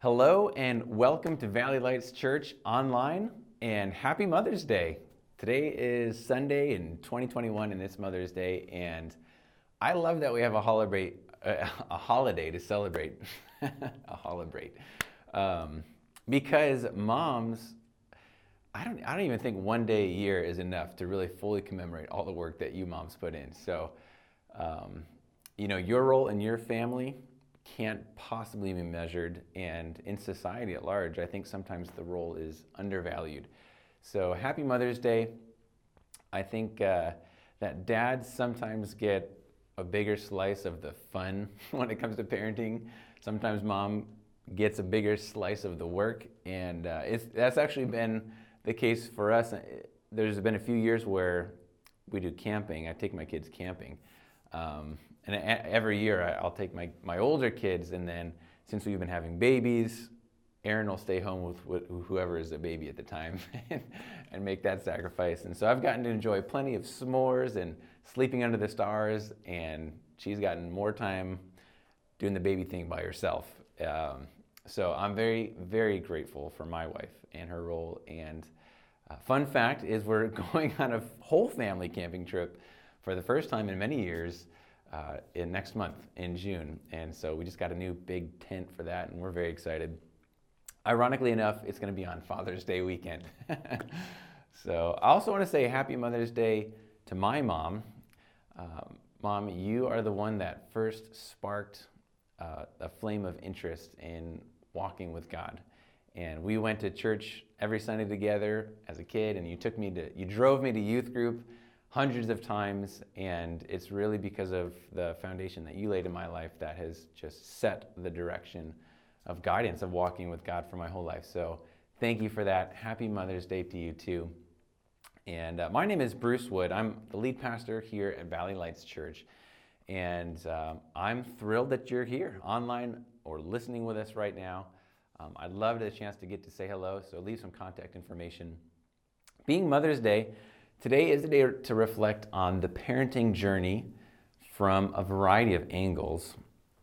Hello and welcome to Valley Lights Church online and happy Mother's Day. Today is Sunday in 2021 and it's Mother's Day and I love that we have a holiday, a holiday to celebrate, a holiday, um, because moms, I don't, I don't even think one day a year is enough to really fully commemorate all the work that you moms put in. So, um, you know, your role in your family can't possibly be measured. And in society at large, I think sometimes the role is undervalued. So happy Mother's Day. I think uh, that dads sometimes get a bigger slice of the fun when it comes to parenting. Sometimes mom gets a bigger slice of the work. And uh, it's, that's actually been the case for us. There's been a few years where we do camping. I take my kids camping. Um, and every year I'll take my, my older kids, and then since we've been having babies, Aaron will stay home with, whoever is a baby at the time and, and make that sacrifice. And so I've gotten to enjoy plenty of s'mores and sleeping under the stars, and she's gotten more time doing the baby thing by herself. Um, so I'm very, very grateful for my wife and her role. And uh, fun fact is, we're going on a whole family camping trip for the first time in many years uh, in next month in June. And so we just got a new big tent for that, and we're very excited. Ironically enough, it's going to be on Father's Day weekend. so I also want to say Happy Mother's Day to my mom. Um, mom, you are the one that first sparked uh, a flame of interest in walking with God. And we went to church every Sunday together as a kid, and you took me to, you drove me to youth group hundreds of times, and it's really because of the foundation that you laid in my life that has just set the direction of guidance of walking with God for my whole life. So thank you for that. Happy Mother's Day to you too. And uh, my name is Bruce Wood. I'm the lead pastor here at Valley Lights Church. And um, I'm thrilled that you're here online or listening with us right now. Um, I'd love the chance to get to say hello, so leave some contact information. Being Mother's Day, Today is a day to reflect on the parenting journey from a variety of angles.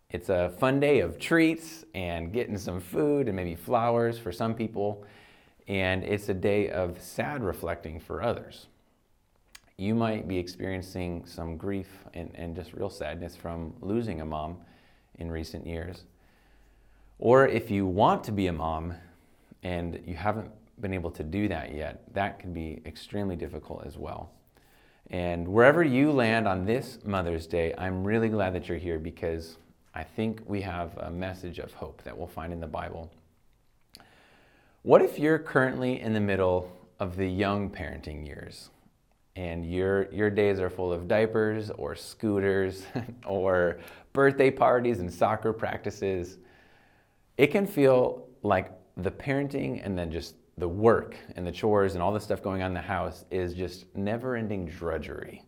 It's a fun day of treats and getting some food and maybe flowers for some people, and it's a day of sad reflecting for others. You might be experiencing some grief and, and just real sadness from losing a mom in recent years. Or if you want to be a mom and you haven't been able to do that yet, that can be extremely difficult as well. And wherever you land on this Mother's Day, I'm really glad that you're here because I think we have a message of hope that we'll find in the Bible. What if you're currently in the middle of the young parenting years and your, your days are full of diapers or scooters or birthday parties and soccer practices? It can feel like the parenting and then just the work and the chores and all the stuff going on in the house is just never ending drudgery.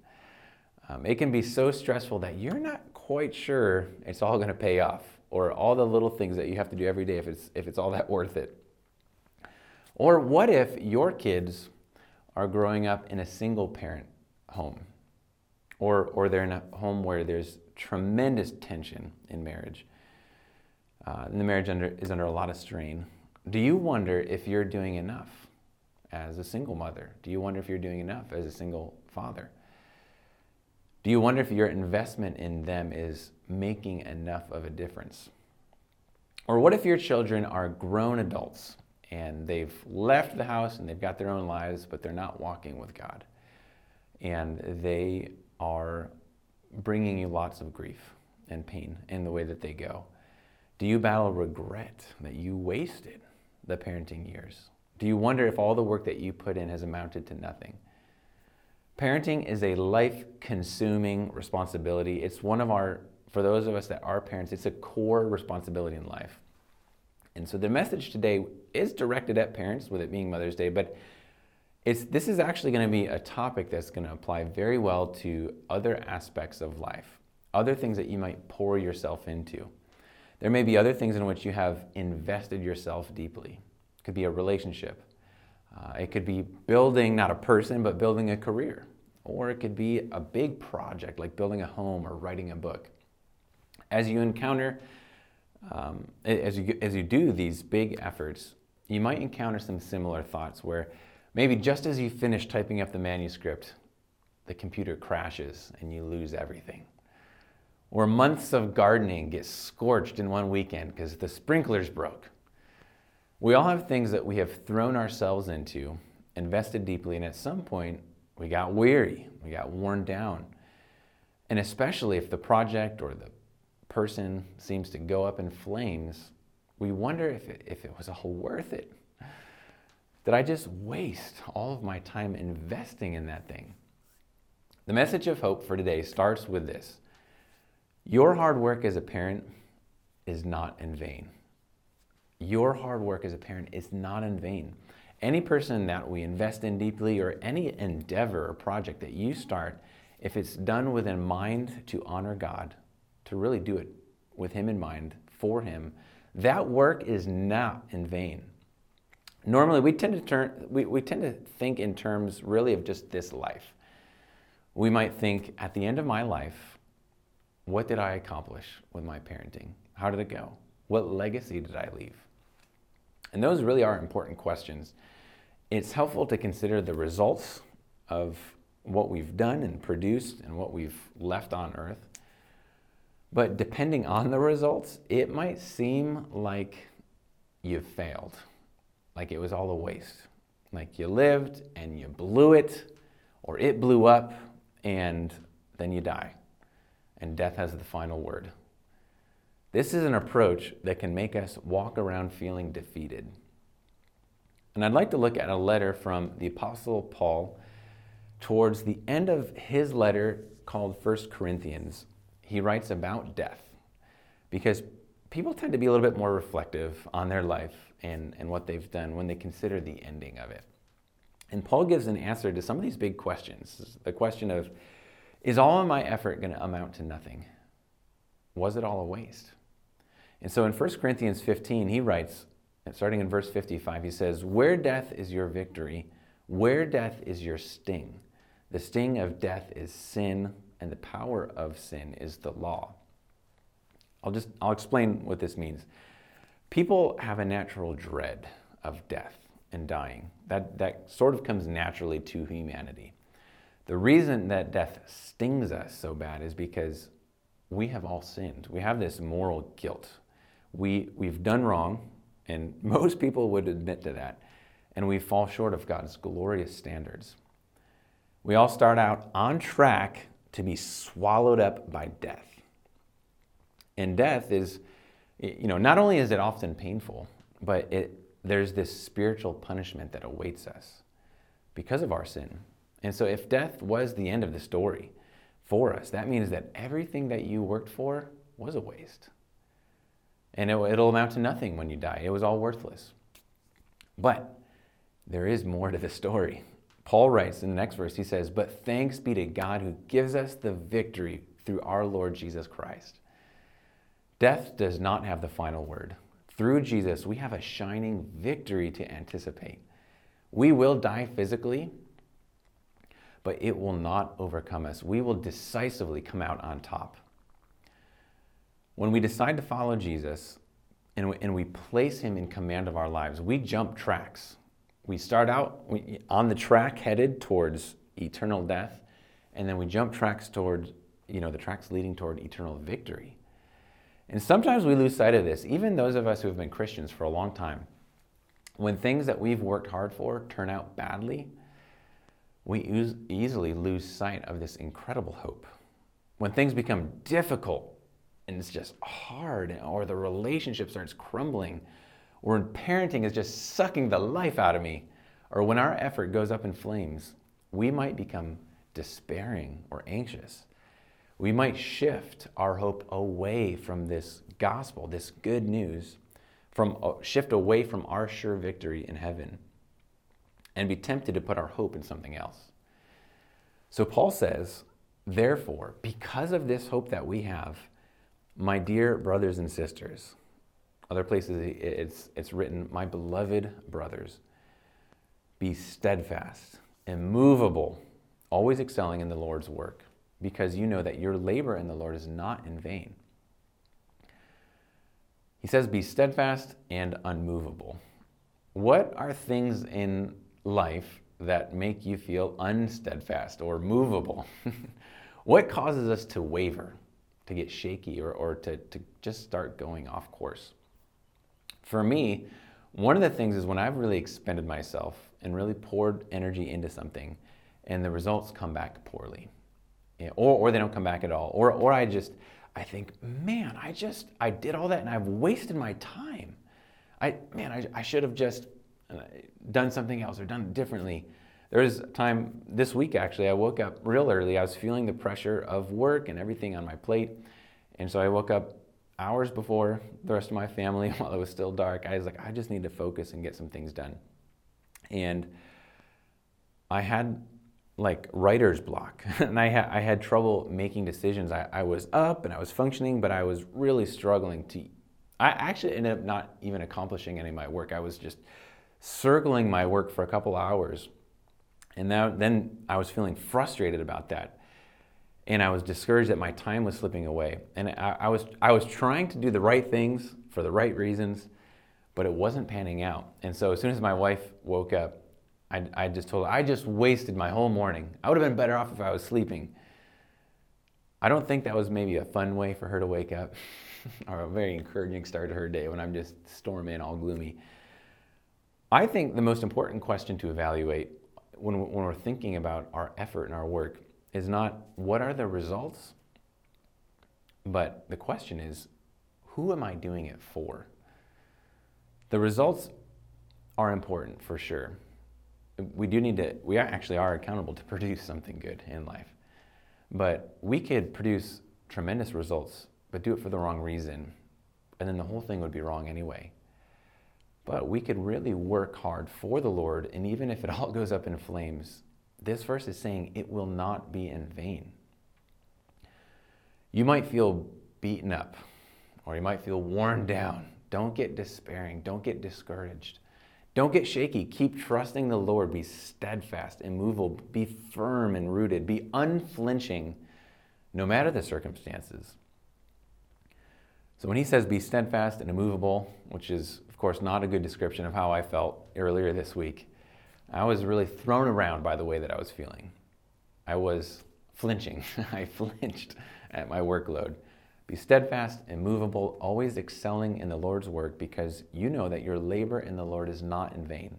Um, it can be so stressful that you're not quite sure it's all going to pay off or all the little things that you have to do every day if it's, if it's all that worth it. Or what if your kids are growing up in a single parent home or, or they're in a home where there's tremendous tension in marriage uh, and the marriage under, is under a lot of strain do you wonder if you're doing enough as a single mother? Do you wonder if you're doing enough as a single father? Do you wonder if your investment in them is making enough of a difference? Or what if your children are grown adults and they've left the house and they've got their own lives, but they're not walking with God? And they are bringing you lots of grief and pain in the way that they go. Do you battle regret that you wasted the parenting years? Do you wonder if all the work that you put in has amounted to nothing? Parenting is a life consuming responsibility. It's one of our, for those of us that are parents, it's a core responsibility in life. And so the message today is directed at parents, with it being Mother's Day, but it's, this is actually going to be a topic that's going to apply very well to other aspects of life, other things that you might pour yourself into. There may be other things in which you have invested yourself deeply. It could be a relationship. Uh, it could be building, not a person, but building a career. Or it could be a big project like building a home or writing a book. As you encounter um, as, you, as you do these big efforts, you might encounter some similar thoughts where maybe just as you finish typing up the manuscript, the computer crashes and you lose everything. Or months of gardening get scorched in one weekend because the sprinklers broke. We all have things that we have thrown ourselves into, invested deeply, and at some point we got weary, we got worn down. And especially if the project or the person seems to go up in flames, we wonder if it, if it was all worth it. Did I just waste all of my time investing in that thing? The message of hope for today starts with this Your hard work as a parent is not in vain. Your hard work as a parent is not in vain. Any person that we invest in deeply or any endeavor or project that you start, if it's done with in mind to honor God, to really do it with Him in mind, for Him, that work is not in vain. Normally, we tend to turn, we, we tend to think in terms really of just this life. We might think, at the end of my life, what did I accomplish with my parenting? How did it go? What legacy did I leave? And those really are important questions. It's helpful to consider the results of what we've done and produced and what we've left on earth. But depending on the results, it might seem like you've failed, like it was all a waste. Like you lived and you blew it, or it blew up, and then you die. And death has the final word. This is an approach that can make us walk around feeling defeated. And I'd like to look at a letter from the Apostle Paul towards the end of his letter called 1 Corinthians. He writes about death because people tend to be a little bit more reflective on their life and, and what they've done when they consider the ending of it. And Paul gives an answer to some of these big questions. The question of, is all of my effort going to amount to nothing? Was it all a waste? And so in 1 Corinthians 15, he writes, starting in verse 55, he says, Where death is your victory, where death is your sting. The sting of death is sin, and the power of sin is the law. I'll just I'll explain what this means. People have a natural dread of death and dying. That that sort of comes naturally to humanity. The reason that death stings us so bad is because we have all sinned. We have this moral guilt we, we've done wrong, and most people would admit to that, and we fall short of God's glorious standards. We all start out on track to be swallowed up by death. And death is, you know, not only is it often painful, but it, there's this spiritual punishment that awaits us because of our sin. And so, if death was the end of the story for us, that means that everything that you worked for was a waste and it, it'll amount to nothing when you die. It was all worthless. But there is more to the story. Paul writes in the next verse, he says, But thanks be to God who gives us the victory through our Lord Jesus Christ. Death does not have the final word. Through Jesus, we have a shining victory to anticipate. We will die physically, but it will not overcome us. We will decisively come out on top. When we decide to follow Jesus and we, and we place him in command of our lives, we jump tracks. We start out on the track headed towards eternal death, and then we jump tracks toward, you know, the tracks leading toward eternal victory. And sometimes we lose sight of this, even those of us who have been Christians for a long time. When things that we've worked hard for turn out badly, we easily lose sight of this incredible hope. When things become difficult and it's just hard, or the relationship starts crumbling, or parenting is just sucking the life out of me, or when our effort goes up in flames, we might become despairing or anxious. We might shift our hope away from this gospel, this good news, from uh, shift away from our sure victory in heaven, and be tempted to put our hope in something else. So Paul says, therefore, because of this hope that we have, my dear brothers and sisters, other places it's, it's written, my beloved brothers, be steadfast, immovable, always excelling in the Lord's work, because you know that your labor in the Lord is not in vain. He says, Be steadfast and unmovable. What are things in life that make you feel unsteadfast or movable? what causes us to waver, to get shaky, or, or to, to just start going off course? For me, one of the things is when I've really expended myself and really poured energy into something and the results come back poorly. Or, or they don't come back at all. Or, or I just, I think, man, I just, I did all that and I've wasted my time. I, man, I, I should have just done something else or done it differently. There was a time this week, actually, I woke up real early. I was feeling the pressure of work and everything on my plate. And so I woke up hours before the rest of my family while it was still dark. I was like, I just need to focus and get some things done. And I had like writer's block and I, ha- I had trouble making decisions. I, I was up and I was functioning, but I was really struggling to. I actually ended up not even accomplishing any of my work. I was just circling my work for a couple hours. And now, then I was feeling frustrated about that. And I was discouraged that my time was slipping away. And I, I was, I was trying to do the right things for the right reasons, but it wasn't panning out. And so as soon as my wife woke up, I, I just told her, I just wasted my whole morning. I would have been better off if I was sleeping. I don't think that was maybe a fun way for her to wake up or a very encouraging start to her day when I'm just storming all gloomy. I think the most important question to evaluate when, when we're thinking about our effort and our work is not what are the results, but the question is who am I doing it for? The results are important for sure we do need to, we actually are accountable to produce something good in life. But we could produce tremendous results, but do it for the wrong reason. And then the whole thing would be wrong anyway. But we could really work hard for the Lord, and even if it all goes up in flames, this verse is saying it will not be in vain. You might feel beaten up, or you might feel worn down. Don't get despairing, don't get discouraged. Don't get shaky. Keep trusting the Lord. Be steadfast, immovable, be firm and rooted, be unflinching no matter the circumstances. So when he says be steadfast and immovable, which is, of course, not a good description of how I felt earlier this week, I was really thrown around by the way that I was feeling. I was flinching. I flinched at my workload. Be steadfast, immovable, always excelling in the Lord's work, because you know that your labor in the Lord is not in vain.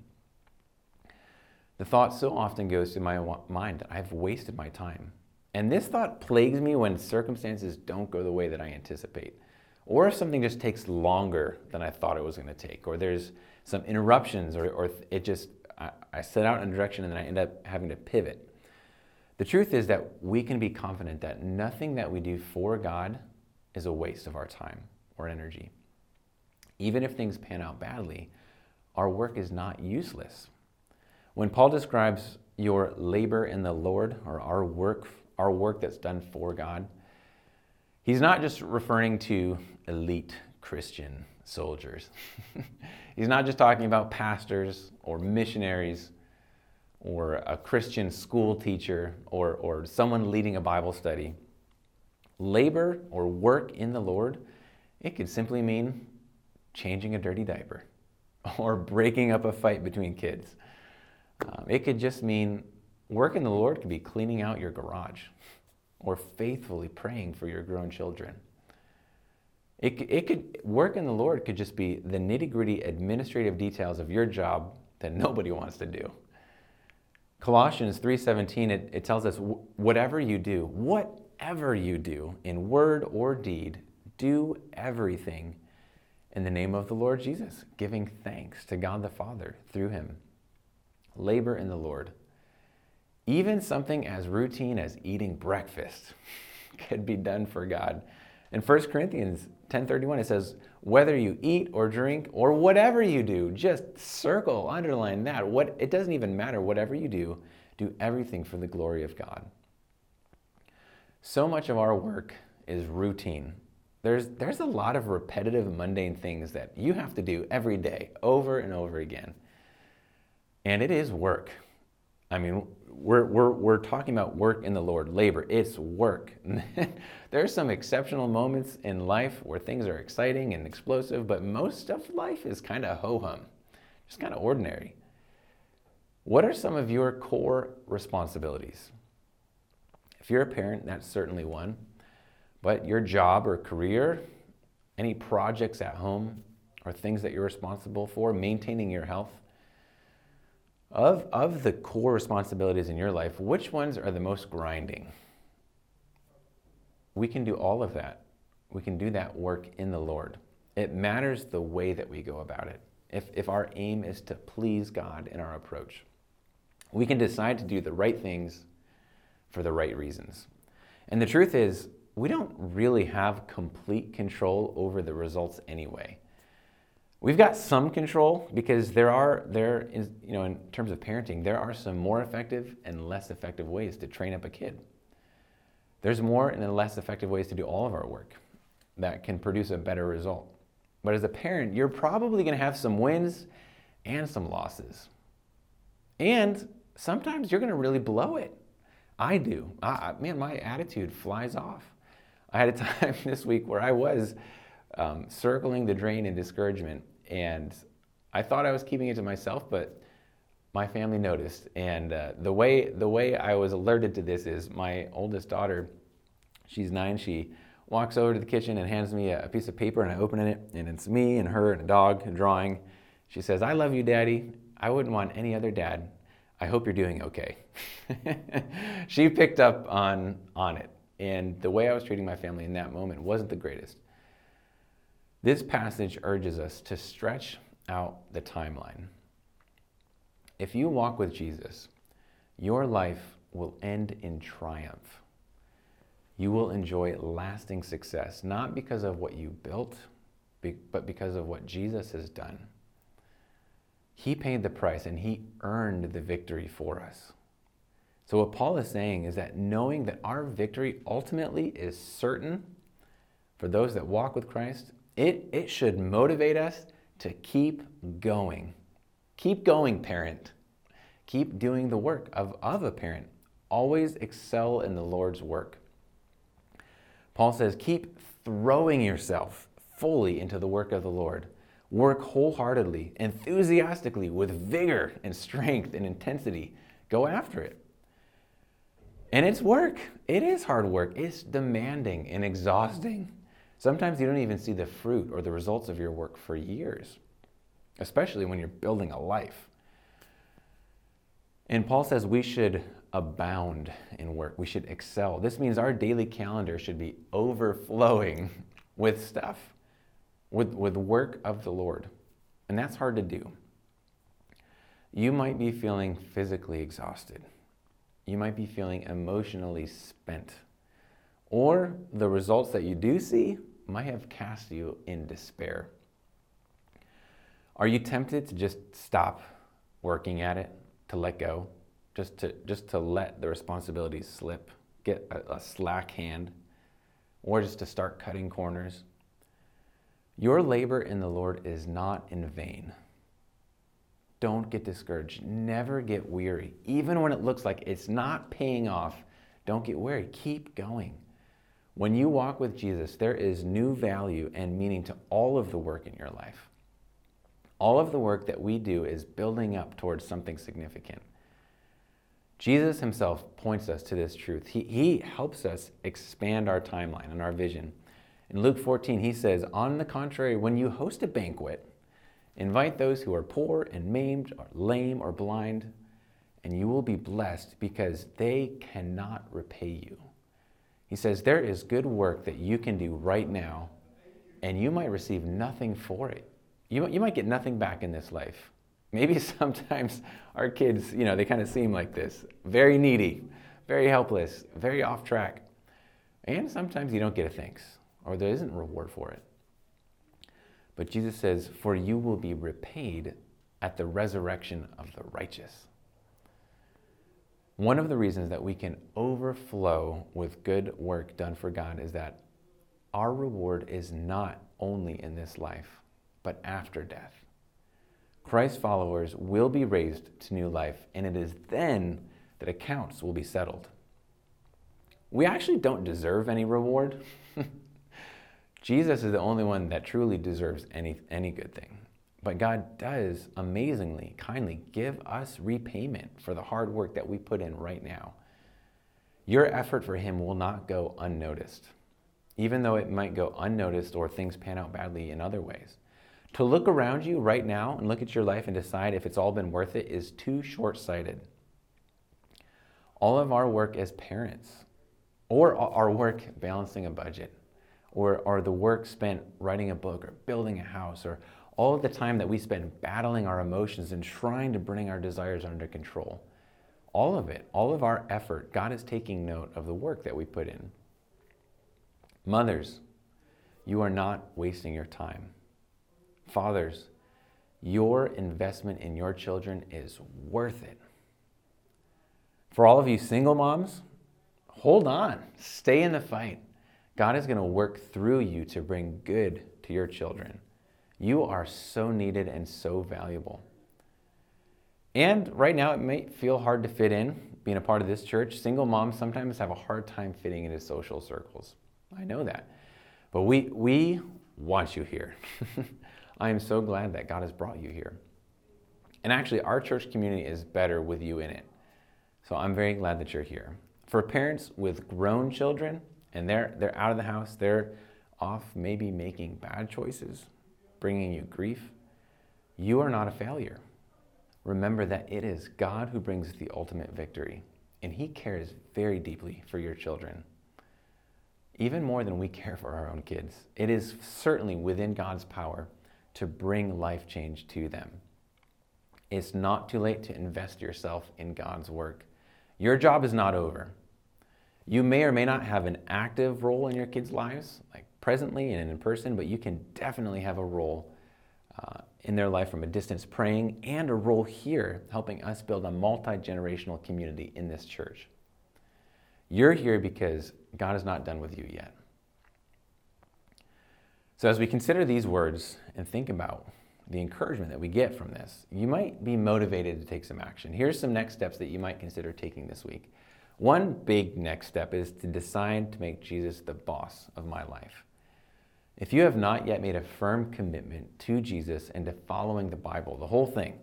The thought so often goes to my mind that I've wasted my time. And this thought plagues me when circumstances don't go the way that I anticipate, or if something just takes longer than I thought it was going to take, or there's some interruptions, or, or it just, I, I set out in a direction and then I end up having to pivot. The truth is that we can be confident that nothing that we do for God is a waste of our time or energy. Even if things pan out badly, our work is not useless. When Paul describes your labor in the Lord or our work, our work that's done for God, he's not just referring to elite Christian soldiers. he's not just talking about pastors or missionaries or a Christian school teacher or, or someone leading a Bible study labor or work in the Lord, it could simply mean changing a dirty diaper or breaking up a fight between kids. Um, it could just mean work in the Lord could be cleaning out your garage or faithfully praying for your grown children. It, it could work in the Lord could just be the nitty gritty administrative details of your job that nobody wants to do. Colossians 3:17 it, it tells us whatever you do, whatever you do, in word or deed, do everything in the name of the Lord Jesus, giving thanks to God the Father through him. Labor in the Lord. Even something as routine as eating breakfast could be done for God. In 1 Corinthians 10:31 it says, "Whether you eat or drink or whatever you do, just circle, underline that. What it doesn't even matter whatever you do, do everything for the glory of God." so much of our work is routine. There's, there's a lot of repetitive, mundane things that you have to do every day, over and over again. And it is work. I mean, we're, we're, we're talking about work in the Lord, labor. It's work. there are some exceptional moments in life where things are exciting and explosive, but most of life is kind of ho hum, just kind of ordinary. What are some of your core responsibilities? If you're a parent, that's certainly one. But your job or career, any projects at home, or things that you're responsible for, maintaining your health, of, of the core responsibilities in your life, which ones are the most grinding? We can do all of that. We can do that work in the Lord. It matters the way that we go about it. If, if our aim is to please God in our approach, we can decide to do the right things for the right reasons. And the truth is, we don't really have complete control over the results anyway. We've got some control because there are there is you know in terms of parenting there are some more effective and less effective ways to train up a kid. There's more and less effective ways to do all of our work that can produce a better result. But as a parent, you're probably going to have some wins and some losses. And sometimes you're going to really blow it. I do. I, man, my attitude flies off. I had a time this week where I was um, circling the drain in discouragement. And I thought I was keeping it to myself, but my family noticed. And uh, the way the way I was alerted to this is my oldest daughter, she's nine. She walks over to the kitchen and hands me a, a piece of paper, and I open it, and it's me and her and a dog drawing. She says, "I love you, Daddy. I wouldn't want any other dad. I hope you're doing okay." she picked up on on it, and the way I was treating my family in that moment wasn't the greatest. This passage urges us to stretch out the timeline. If you walk with Jesus, your life will end in triumph. You will enjoy lasting success, not because of what you built, but because of what Jesus has done. He paid the price and he earned the victory for us. So, what Paul is saying is that knowing that our victory ultimately is certain for those that walk with Christ, it, it should motivate us to keep going. Keep going, parent. Keep doing the work of, of a parent. Always excel in the Lord's work. Paul says, keep throwing yourself fully into the work of the Lord. Work wholeheartedly, enthusiastically, with vigor and strength and intensity. Go after it. And it's work. It is hard work. It's demanding and exhausting. Sometimes you don't even see the fruit or the results of your work for years, especially when you're building a life. And Paul says we should abound in work, we should excel. This means our daily calendar should be overflowing with stuff, with, with work of the Lord. And that's hard to do. You might be feeling physically exhausted. You might be feeling emotionally spent. Or the results that you do see might have cast you in despair. Are you tempted to just stop working at it, to let go, just to, just to let the responsibilities slip, get a, a slack hand, or just to start cutting corners? Your labor in the Lord is not in vain. Don't get discouraged. Never get weary. Even when it looks like it's not paying off, don't get weary. Keep going. When you walk with Jesus, there is new value and meaning to all of the work in your life. All of the work that we do is building up towards something significant. Jesus himself points us to this truth. He, he helps us expand our timeline and our vision. In Luke 14, he says, On the contrary, when you host a banquet, invite those who are poor and maimed, or lame, or blind, and you will be blessed because they cannot repay you. He says, There is good work that you can do right now, and you might receive nothing for it. You, you might get nothing back in this life. Maybe sometimes our kids, you know, they kind of seem like this very needy, very helpless, very off track. And sometimes you don't get a thanks, or there isn't reward for it. But Jesus says, For you will be repaid at the resurrection of the righteous. One of the reasons that we can overflow with good work done for God is that our reward is not only in this life, but after death. Christ followers will be raised to new life, and it is then that accounts will be settled. We actually don't deserve any reward. Jesus is the only one that truly deserves any, any good thing. But God does amazingly, kindly give us repayment for the hard work that we put in right now. Your effort for Him will not go unnoticed, even though it might go unnoticed or things pan out badly in other ways. To look around you right now and look at your life and decide if it's all been worth it is too short sighted. All of our work as parents, or our work balancing a budget, or, or the work spent writing a book or building a house, or all of the time that we spend battling our emotions and trying to bring our desires under control. All of it, all of our effort, God is taking note of the work that we put in. Mothers, you are not wasting your time. Fathers, your investment in your children is worth it. For all of you single moms, hold on, stay in the fight. God is going to work through you to bring good to your children. You are so needed and so valuable. And right now, it may feel hard to fit in being a part of this church. Single moms sometimes have a hard time fitting into social circles. I know that. But we, we want you here. I am so glad that God has brought you here. And actually, our church community is better with you in it. So I'm very glad that you're here. For parents with grown children, and they're, they're out of the house, they're off maybe making bad choices, bringing you grief, you are not a failure. Remember that it is God who brings the ultimate victory, and He cares very deeply for your children. Even more than we care for our own kids. It is certainly within God's power to bring life change to them. It's not too late to invest yourself in God's work. Your job is not over. You may or may not have an active role in your kids' lives, like presently and in person, but you can definitely have a role uh, in their life from a distance praying and a role here helping us build a multi generational community in this church. You're here because God is not done with you yet. So, as we consider these words and think about the encouragement that we get from this, you might be motivated to take some action. Here's some next steps that you might consider taking this week. One big next step is to decide to make Jesus the boss of my life. If you have not yet made a firm commitment to Jesus and to following the Bible, the whole thing,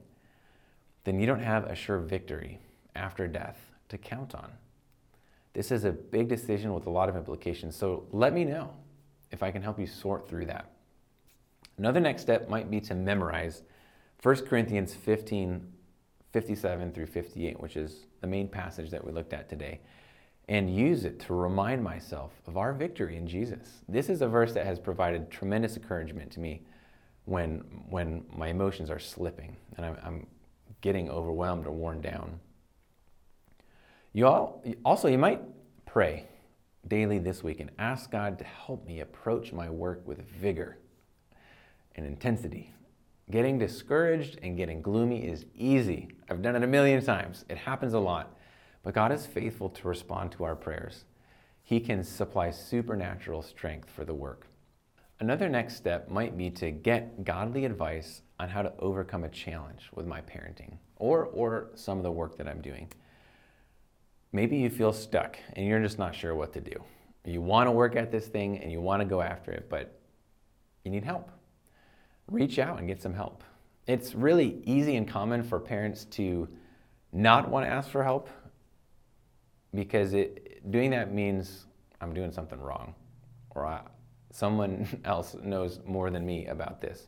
then you don't have a sure victory after death to count on. This is a big decision with a lot of implications, so let me know if I can help you sort through that. Another next step might be to memorize 1 Corinthians 15, 57 through 58, which is the main passage that we looked at today, and use it to remind myself of our victory in Jesus. This is a verse that has provided tremendous encouragement to me when, when my emotions are slipping and I'm, I'm getting overwhelmed or worn down. You all, also, you might pray daily this week and ask God to help me approach my work with vigor and intensity. Getting discouraged and getting gloomy is easy. I've done it a million times. It happens a lot. But God is faithful to respond to our prayers. He can supply supernatural strength for the work. Another next step might be to get godly advice on how to overcome a challenge with my parenting or, or some of the work that I'm doing. Maybe you feel stuck and you're just not sure what to do. You want to work at this thing and you want to go after it, but you need help. Reach out and get some help. It's really easy and common for parents to not want to ask for help because it, doing that means I'm doing something wrong or I, someone else knows more than me about this.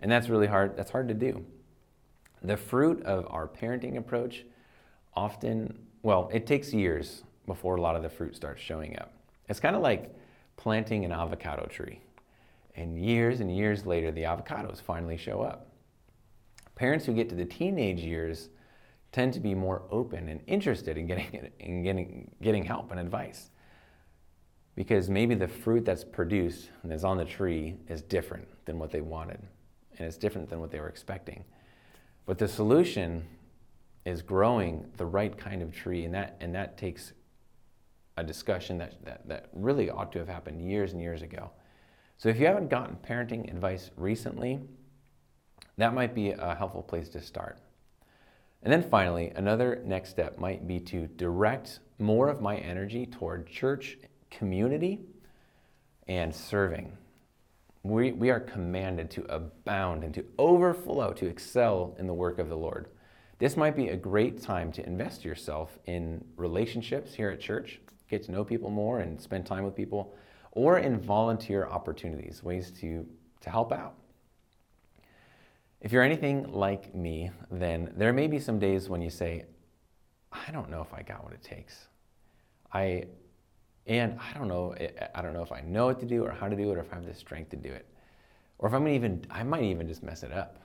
And that's really hard. That's hard to do. The fruit of our parenting approach often well, it takes years before a lot of the fruit starts showing up. It's kind of like planting an avocado tree. And years and years later, the avocados finally show up. Parents who get to the teenage years tend to be more open and interested in getting, in getting, getting help and advice. Because maybe the fruit that's produced and is on the tree is different than what they wanted, and it's different than what they were expecting. But the solution is growing the right kind of tree, and that and that takes a discussion that, that, that really ought to have happened years and years ago. So if you haven't gotten parenting advice recently, That might be a helpful place to start. And then finally, another next step might be to direct more of my energy toward church community and serving. We, we are commanded to abound and to overflow, to excel in the work of the Lord. This might be a great time to invest yourself in relationships here at church, get to know people more and spend time with people, or in volunteer opportunities, ways to, to help out. If you're anything like me, then there may be some days when you say, I don't know if I got what it takes. I and I don't know eh, I don't know if I know what to do or how to do it or if I have the strength to do it. Or if I'm even I might even just mess it up.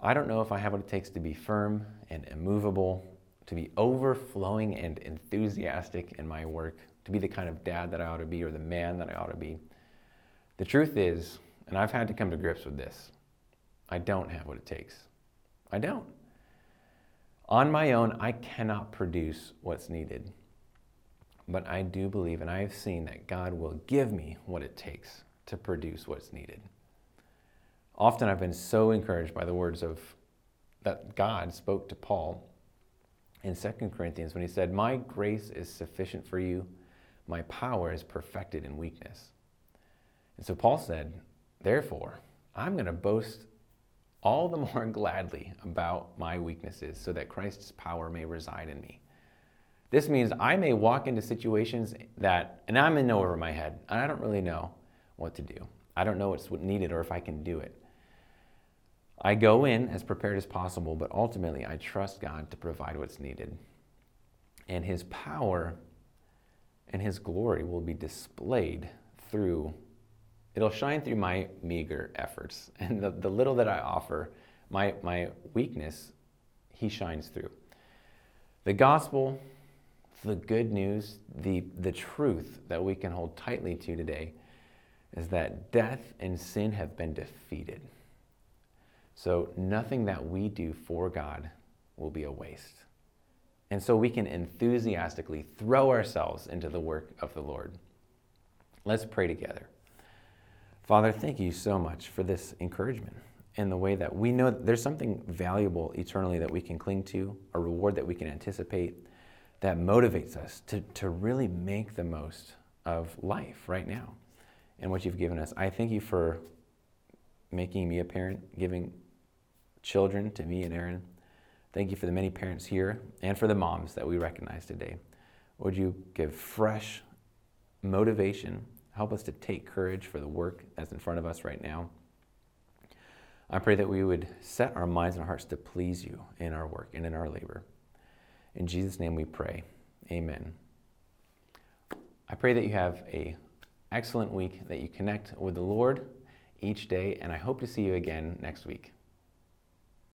I don't know if I have what it takes to be firm and immovable, to be overflowing and enthusiastic in my work, to be the kind of dad that I ought to be or the man that I ought to be. The truth is, and I've had to come to grips with this. I don't have what it takes. I don't. On my own, I cannot produce what's needed. But I do believe, and I have seen that God will give me what it takes to produce what's needed. Often I've been so encouraged by the words of that God spoke to Paul in 2 Corinthians when he said, My grace is sufficient for you, my power is perfected in weakness. And so Paul said, Therefore, I'm going to boast all the more gladly about my weaknesses so that Christ's power may reside in me. This means I may walk into situations that, and I'm in over my head, and I don't really know what to do. I don't know what's needed or if I can do it. I go in as prepared as possible, but ultimately I trust God to provide what's needed. And His power and His glory will be displayed through It'll shine through my meager efforts. And the, the little that I offer, my, my weakness, he shines through. The gospel, the good news, the, the truth that we can hold tightly to today is that death and sin have been defeated. So nothing that we do for God will be a waste. And so we can enthusiastically throw ourselves into the work of the Lord. Let's pray together. Father, thank you so much for this encouragement and the way that we know that there's something valuable eternally that we can cling to, a reward that we can anticipate that motivates us to, to really make the most of life right now and what you've given us. I thank you for making me a parent, giving children to me and Aaron. Thank you for the many parents here and for the moms that we recognize today. Would you give fresh motivation Help us to take courage for the work that's in front of us right now. I pray that we would set our minds and hearts to please you in our work and in our labor. In Jesus' name we pray. Amen. I pray that you have a excellent week, that you connect with the Lord each day, and I hope to see you again next week.